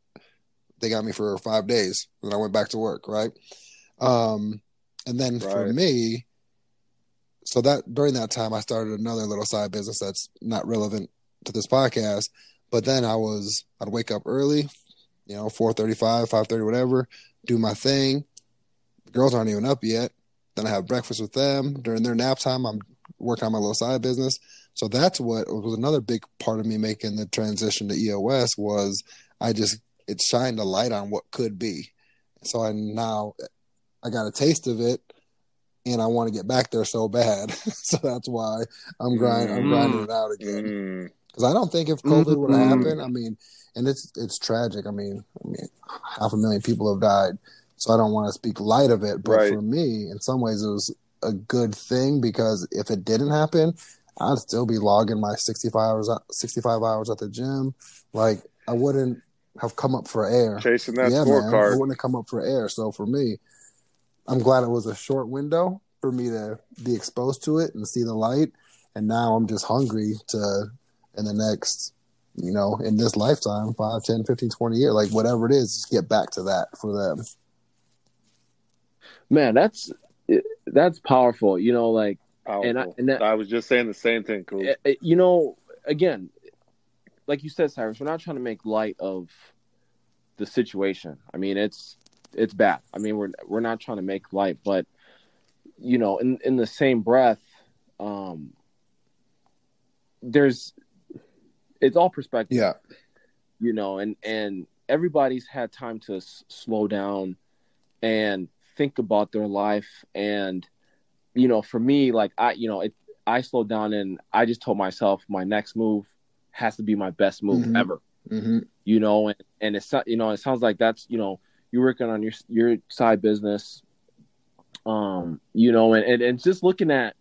they got me for five days. Then I went back to work, right? Um, and then right. for me, so that during that time, I started another little side business that's not relevant to this podcast. But then I was, I'd wake up early, you know, four thirty-five, five thirty, whatever, do my thing. The girls aren't even up yet. Then I have breakfast with them during their nap time. I'm working on my little side business. So that's what was another big part of me making the transition to EOS was I just it shined a light on what could be. So I now I got a taste of it, and I want to get back there so bad. so that's why I'm grinding. I'm grinding it out again because I don't think if COVID would have mm-hmm. happened, I mean, and it's it's tragic. I mean, I mean, half a million people have died. So I don't want to speak light of it, but right. for me, in some ways, it was a good thing because if it didn't happen, I'd still be logging my 65 hours, 65 hours at the gym. Like I wouldn't have come up for air. Chasing that yeah, scorecard. Man, it wouldn't have come up for air. So for me, I'm glad it was a short window for me to be exposed to it and see the light. And now I'm just hungry to, in the next, you know, in this lifetime, 5, 10, 15, 20 years, like whatever it is, just get back to that for them. Man, that's that's powerful. You know, like, powerful. and I, and that, I was just saying the same thing. Cool. Eh, eh, you know, again, like you said, Cyrus, we're not trying to make light of the situation. I mean, it's it's bad. I mean, we're we're not trying to make light, but you know, in in the same breath, um, there's it's all perspective. Yeah, you know, and and everybody's had time to s- slow down and think about their life and you know for me like i you know it i slowed down and i just told myself my next move has to be my best move mm-hmm. ever. Mm-hmm. You know, and, and it's you know, it sounds like that's you know, you're working on your your side business. Um, you know, and, and, and just looking at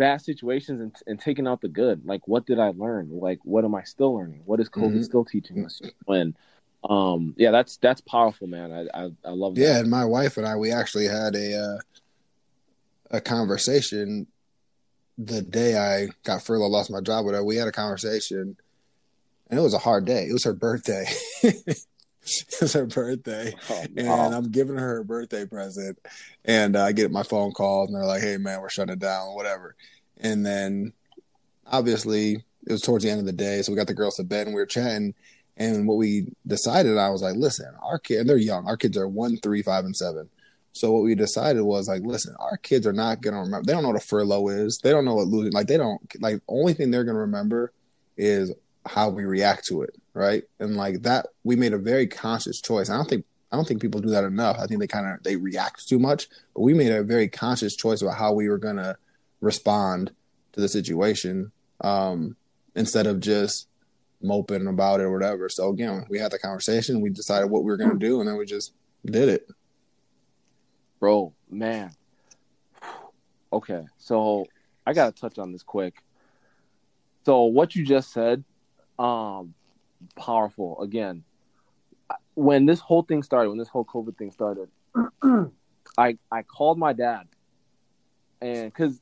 bad situations and, and taking out the good. Like, what did I learn? Like, what am I still learning? What is COVID mm-hmm. still teaching us? When, um, yeah, that's that's powerful, man. I I, I love that. Yeah, and my wife and I, we actually had a uh, a conversation the day I got furloughed, lost my job. Whatever. We had a conversation and it was a hard day. It was her birthday. it was her birthday, oh, and I'm giving her her birthday present. And uh, I get my phone call, and they're like, "Hey, man, we're shutting it down, whatever." And then, obviously, it was towards the end of the day, so we got the girls to bed, and we were chatting. And what we decided, I was like, "Listen, our kids, they're young. Our kids are one, three, five, and seven. So what we decided was like, listen, our kids are not gonna remember. They don't know what a furlough is. They don't know what losing. Like they don't like. Only thing they're gonna remember is how we react to it, right? And like that, we made a very conscious choice. I don't think I don't think people do that enough. I think they kind of they react too much, but we made a very conscious choice about how we were gonna respond to the situation um, instead of just moping about it or whatever. So again, we had the conversation, we decided what we were to do, and then we just did it. Bro, man. Okay, so I gotta touch on this quick. So what you just said, um, powerful. Again, when this whole thing started, when this whole COVID thing started, I I called my dad, and because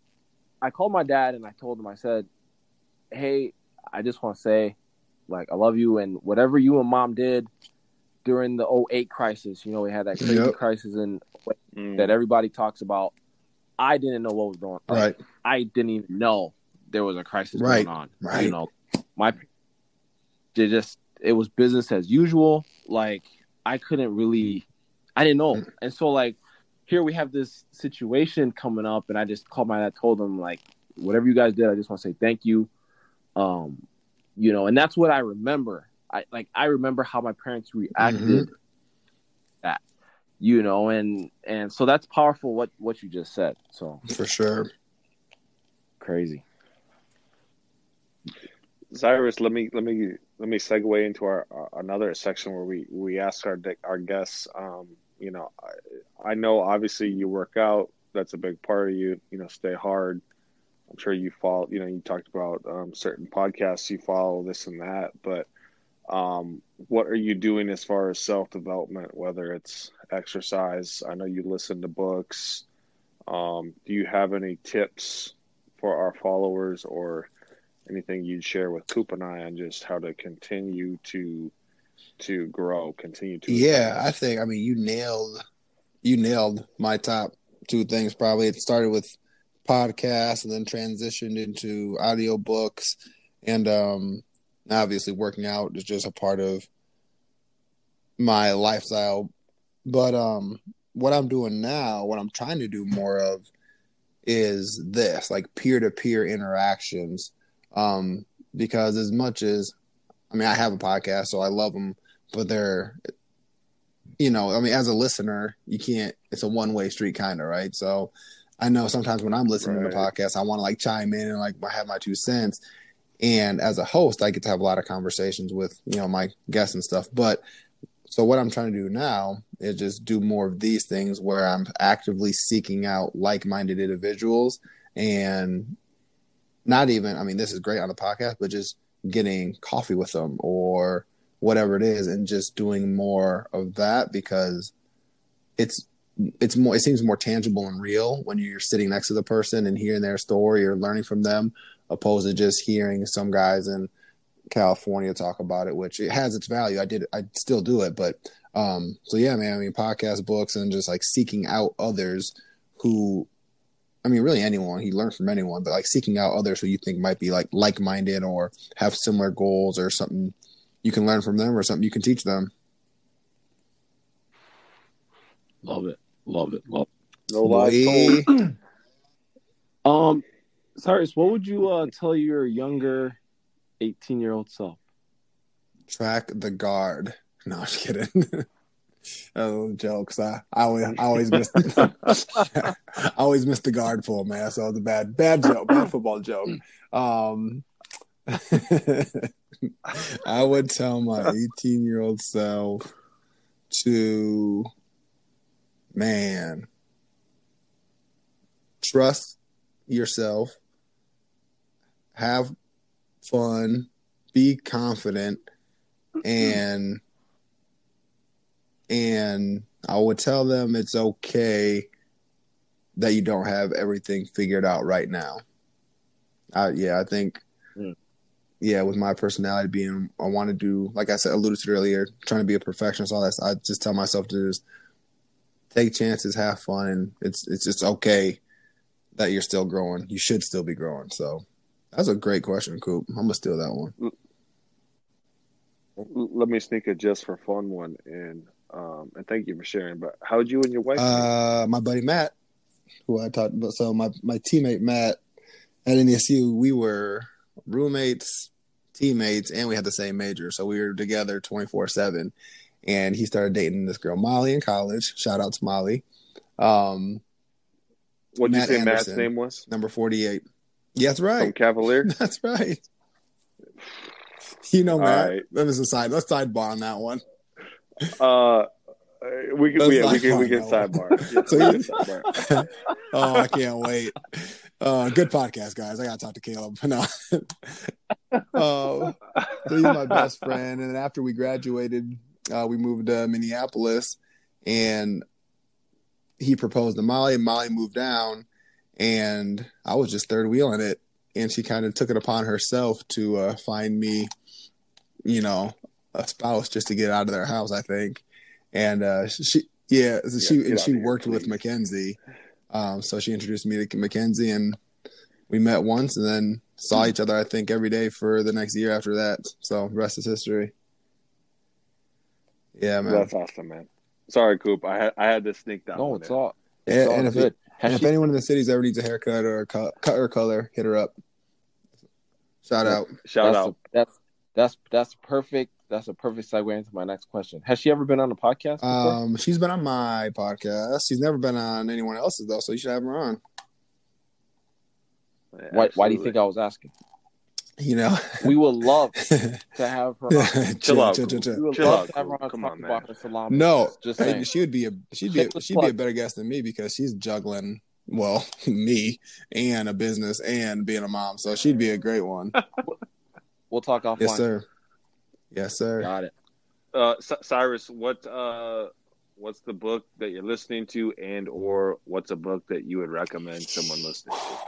I called my dad and I told him I said, "Hey, I just want to say, like, I love you and whatever you and mom did during the 08 crisis. You know, we had that crazy Yep. crisis in Mm. that everybody talks about. I didn't know what was going on. Right. I didn't even know there was a crisis Right, going on. right. You know, my they just it was business as usual. Like I couldn't really, I didn't know, and so like here we have this situation coming up, and I just called my dad, told him like whatever you guys did, I just want to say thank you. Um, you know, and that's what I remember. I like I remember how my parents reacted. Mm-hmm. That you know, and and so that's powerful. What what you just said. So For sure. crazy. Cyrus, let me let me let me segue into our, our another section where we we ask our our guests. Um, you know, I, I know obviously you work out. That's a big part of you. You know, stay hard. I'm sure you follow. You know, you talked about um, certain podcasts you follow, this and that. But um, what are you doing as far as self development? Whether it's exercise, I know you listen to books. Um, do you have any tips for our followers or anything you'd share with Coop and I on just how to continue to to grow, continue to Yeah, I think I mean you nailed you nailed my top two things probably. It started with podcasts and then transitioned into audiobooks and um obviously working out is just a part of my lifestyle. But um what I'm doing now, what I'm trying to do more of is this, like peer-to-peer interactions. Um because as much as I mean I have a podcast so I love them but they're you know i mean as a listener you can't it's a one way street kind of right? So i know sometimes when i'm listening to Right. podcasts i want to like chime in and like have my two cents. And as a host i get to have a lot of conversations with you know my guests and stuff. But so what i'm trying to do now is just do more of these things where i'm actively seeking out like-minded individuals and not even i mean this is great on the podcast but just getting coffee with them or whatever it is and just doing more of that because it's it's more it seems more tangible and real when you're sitting next to the person and hearing their story or learning from them opposed to just hearing some guys in California talk about it which it has its value. I did I still do it but um so yeah man I mean podcast books and just like seeking out others who I mean really anyone He learn from anyone but like seeking out others who you think might be like like-minded or have similar goals or something you can learn from them or something you can teach them. Love it. Love it. Love It. No lies told. it. Um, Cyrus, what would you uh, tell your younger 18 year old self? Track the guard. No, I'm just kidding. oh, jokes. I, I always, I always miss, I always miss the guard pull, man. So it's a bad, bad joke, bad football joke. Um, I would tell my 18 year old self to, man, trust yourself, have fun, be confident, and and I would tell them it's okay that you don't have everything figured out right now. Uh, yeah, I think, Mm. yeah, with my personality being, I want to do, like I said, alluded to earlier, trying to be a perfectionist, all that. I just tell myself to just take chances, have fun, and it's it's just okay that you're still growing. You should still be growing. So that's a great question, Coop. I'm gonna steal that one. Let me sneak a just for fun one in. Um, and thank you for sharing. But how'd you and your wife? Uh, my buddy Matt, who I talked about. So my my teammate Matt at NSU, we were roommates, teammates, and we had the same major. So we were together twenty four seven. And he started dating this girl Molly in college. Shout out to Molly. Um, What'd you Matt say Matt's name was? number forty-eight. Yeah, that's From right. Cavalier? That's right. You know, Matt. right. That is a side. Let's sidebar on that one. Uh, we can, yeah, we can, we can sidebar. Yeah, So we you- can sidebar. oh, I can't wait. Uh, good podcast, guys. I gotta talk to Caleb. No. uh, so he's my best friend, and then after we graduated, uh, we moved to Minneapolis, and he proposed to Molly, and Molly moved down, and I was just third wheeling it, and she kind of took it upon herself to uh, find me, you know, a spouse just to get out of their house. I think, and uh, she, yeah, so she and she of here, worked with please. Mackenzie. Um, so she introduced me to Mackenzie, and we met once, and then saw each other. I think every day for the next year after that. So rest is history. Yeah, man. That's awesome, man. Sorry, Coop. I had I had to sneak that No, it's in. all. It's And, all and if, good. it, and if she- anyone in the cities ever needs a haircut or a cut, cut or color, hit her up. Shout out. Shout that's out. A, that's that's that's perfect. That's a perfect segue into my next question. Has she ever been on a podcast before? Um, she's been on my podcast. She's never been on anyone else's though, so you should have her on. why, why do you think I was asking? You know, We would love to have her. On. chill, out, chill, chill, chill. We would Chill love out, to have her on Come on, about man. her salami. No, just saying. she would be a she'd be a, she'd be a better guest than me because she's juggling well me and a business and being a mom, so she'd be a great one. We'll talk offline. yes, sir. Yes, sir. Got it. Uh, C- Cyrus, what uh, what's the book that you're listening to, and or what's a book that you would recommend someone listening to?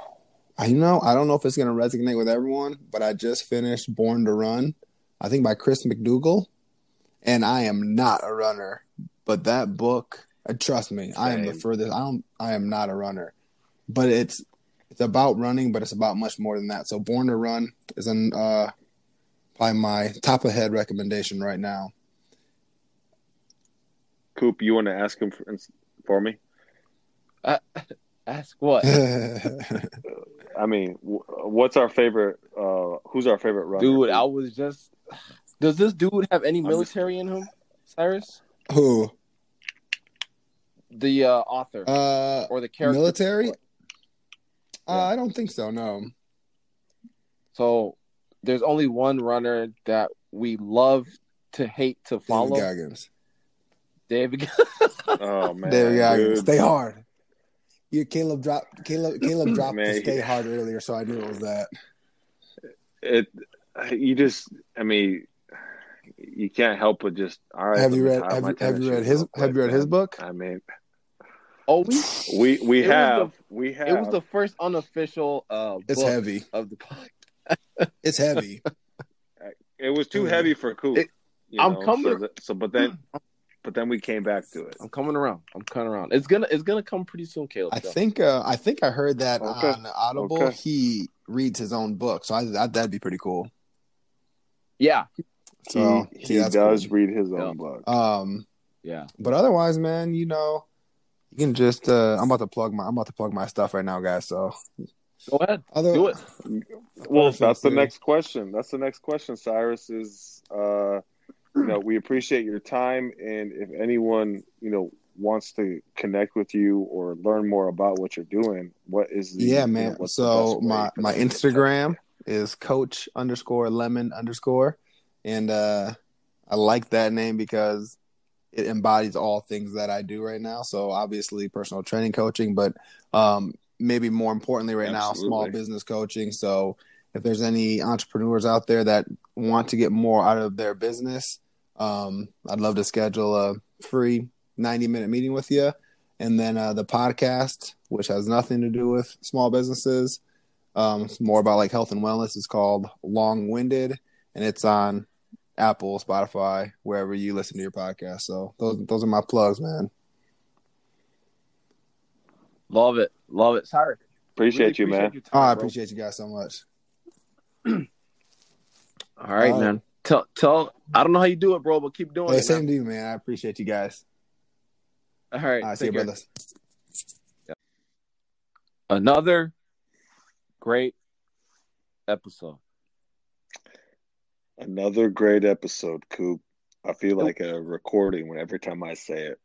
I you know I don't know if it's gonna resonate with everyone, but I just finished Born to Run, I think by Chris McDougall, and I am not a runner, but that book, uh, trust me, I am the furthest. I don't. I am not a runner, but it's it's about running, but it's about much more than that. So Born to Run is an uh, probably my top of head recommendation right now. Coop, you want to ask him for, for me? Ask what? I mean, what's our favorite? Uh, who's our favorite runner? Dude, I was just. Does this dude have any I'm military in him, Cyrus? Who? The uh, author Uh, or the character? military? Uh, Yeah. I don't think so. No. So there's only one runner that we love to hate to follow. David follow. Goggins. David. oh man, David Goggins. dude. Stay hard. Yeah, Caleb dropped. Caleb. Caleb dropped Man, the he- stay hard earlier, so I knew it was that. It, you just, I mean, you can't help but just. All right. have you read? Have you, have you read his? real Have you read his book? I mean, oh, we. we we It was have we have. It was the first unofficial uh, It's book heavy. of the podcast. It's heavy. It was too heavy for Coop. It- I'm know, coming- So, that, so, but then, but then we came back to it. I'm coming around. I'm coming around. It's gonna. It's gonna come pretty soon, Caleb. I Joe. think. Uh, I think I heard that Okay. on Audible. Okay. He reads his own book, so I, that that'd be pretty cool. Yeah. So he see, he does cool. read his own Yeah. book. Um, Yeah. but otherwise, man, you know, you can just. Uh, I'm about to plug my. I'm about to plug my stuff right now, guys. So Go ahead. other, Do it. Well, that's the next question. That's the next question. Cyrus is, uh, you know, we appreciate your time, and if anyone, you know, wants to connect with you or learn more about what you're doing, what is the Yeah, you know, man. so my my Instagram is coach underscore lemon underscore, and uh, I like that name because it embodies all things that I do right now. So obviously personal training coaching, but um, maybe more importantly right now, small business coaching. So if there's any entrepreneurs out there that want to get more out of their business, um, I'd love to schedule a free 90 minute meeting with you. And then uh, the podcast, which has nothing to do with small businesses, um, it's more about like health and wellness. It's called Long Winded, and it's on Apple, Spotify, wherever you listen to your podcast. So those those are my plugs, man. Love it. Love it. Sorry. Appreciate you, man. time, Oh, I bro. appreciate you guys so much. All right, All right. man. Tell tell. I don't know how you do it, bro, but keep doing Hey, it. same man. to you, man. I appreciate you guys. All right. All right, see you, care. brothers. Another great episode. Another great episode, Coop. I feel like a recording when every time I say it.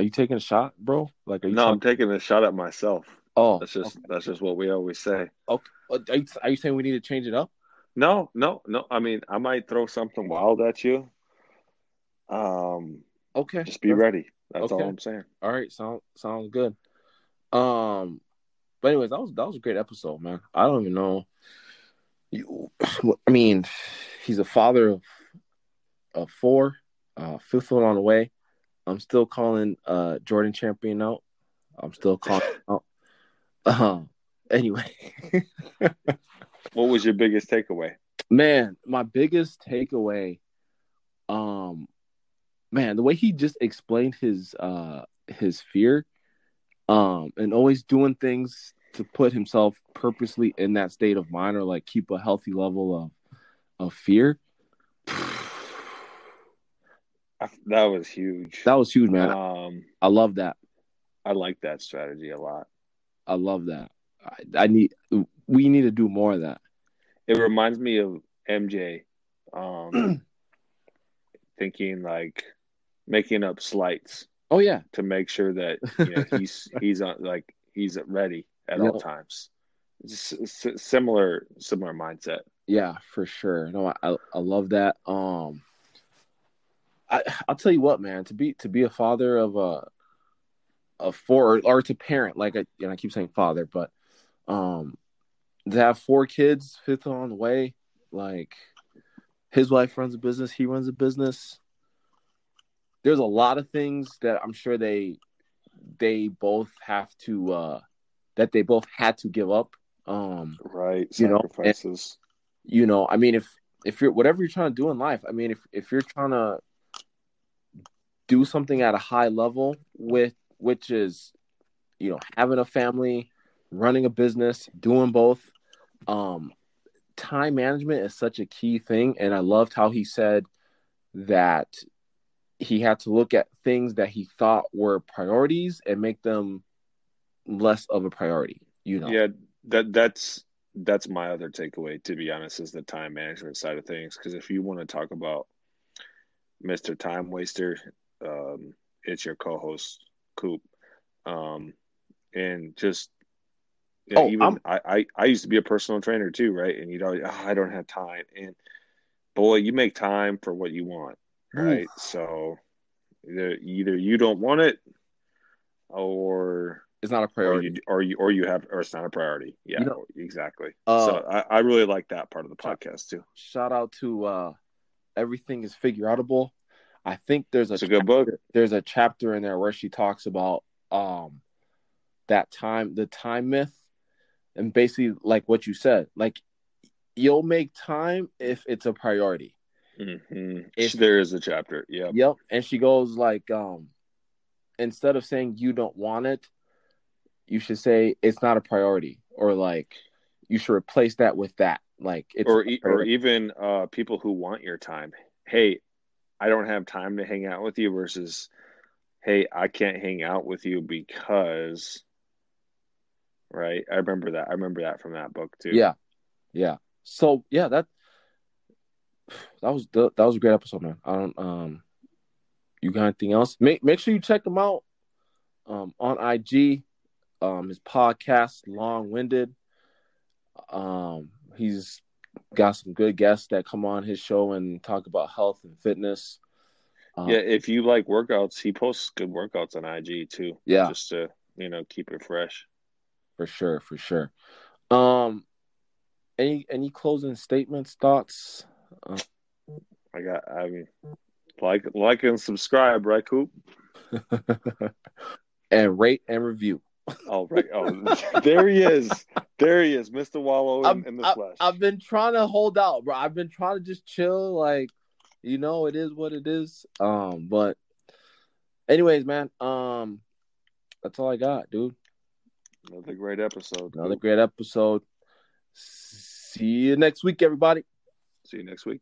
Are you taking a shot, bro? Like, are you? No, I'm taking a shot at myself. oh, That's just okay. that's just what we always say. okay. Are you, are you saying we need to change it up? No, no, no. I mean, I might throw something wild at you. Um, Okay, just be That's- ready. That's all I'm saying. All right, sound sounds good. Um, but anyways, that was that was a great episode, man. I don't even know. You, I mean, he's a father of of four, uh, fifth one on the way. I'm still calling uh Jordan champion out. I'm still calling out. Um, anyway, What was your biggest takeaway? man, my biggest takeaway, um, man, the way he just explained his uh his fear, um, and always doing things to put himself purposely in that state of mind or like keep a healthy level of of fear. That was huge. That was huge, man. Um, I love that. I like that strategy a lot. I love that. I, I need. We need to do more of that. It reminds me of MJ, um, thinking like making up slights Oh yeah, to make sure that you know he's he's on like he's ready at all times. S- similar similar mindset. Yeah, for sure. No, I I love that. Um, I I'll tell you what, man. To be to be a father of a of four or, or to parent, like I and I keep saying father, but um, to have four kids, fifth on the way, like his wife runs a business, he runs a business. There's a lot of things that I'm sure they they both have to uh that they both had to give up. Um, Right. You know, Sacrifices. you know i mean if if you're whatever you're trying to do in life i mean if if you're trying to do something at a high level with which is you know having a family running a business doing both um time management is such a key thing and i loved how he said that he had to look at things that he thought were priorities and make them less of a priority you know Yeah, that that's that's my other takeaway. To be honest, is the time management side of things. Because if you want to talk about Mister Time Waster, um, it's your co-host Coop, um, and just know, Oh, even I, I I used to be a personal trainer too, right? And you'd always, oh, I don't have time, and boy, you make time for what you want, right? So either either you don't want it, or it's not a or priority you or you or you have or it's not a priority. Yeah, You know- exactly. Uh, so I, I really like that part of the podcast too. shout out to uh everything is figure outable i think there's a, It's a good book. there's a chapter in there where she talks about um that time the time myth and basically like what you said like you'll make time if it's a priority hmm If- there is a chapter. Yeah, yep and she goes like um instead of saying you don't want it you should say it's not a priority or like you should replace that with that like it's or e- or even uh, people who want your time. Hey, I don't have time to hang out with you. Versus, hey, I can't hang out with you because. Right, I remember that. I remember that from that book too. Yeah, yeah. So yeah, that that was the, that was a great episode, man. I don't um, you got anything else? Make make sure you check him out um on IG. Um, his podcast, Long Winded. Um, he's got some good guests that come on his show and talk about health and fitness. Um, yeah. If you like workouts, he posts good workouts on IG too. Yeah. just to you know keep it fresh. for sure, for sure. Um, any any closing statements, thoughts? Uh, I got. I mean, like, like, and subscribe, right, Coop? and rate and review. Oh, right. Oh, there he is. There he is, Mister Wallow in, in the I- flesh. I've been trying to hold out, bro. I've been trying to just chill, like you know, it is what it is. Um, but anyways, man, um, that's all I got, dude. Another great episode. Another great episode. See you next week, everybody. See you next week.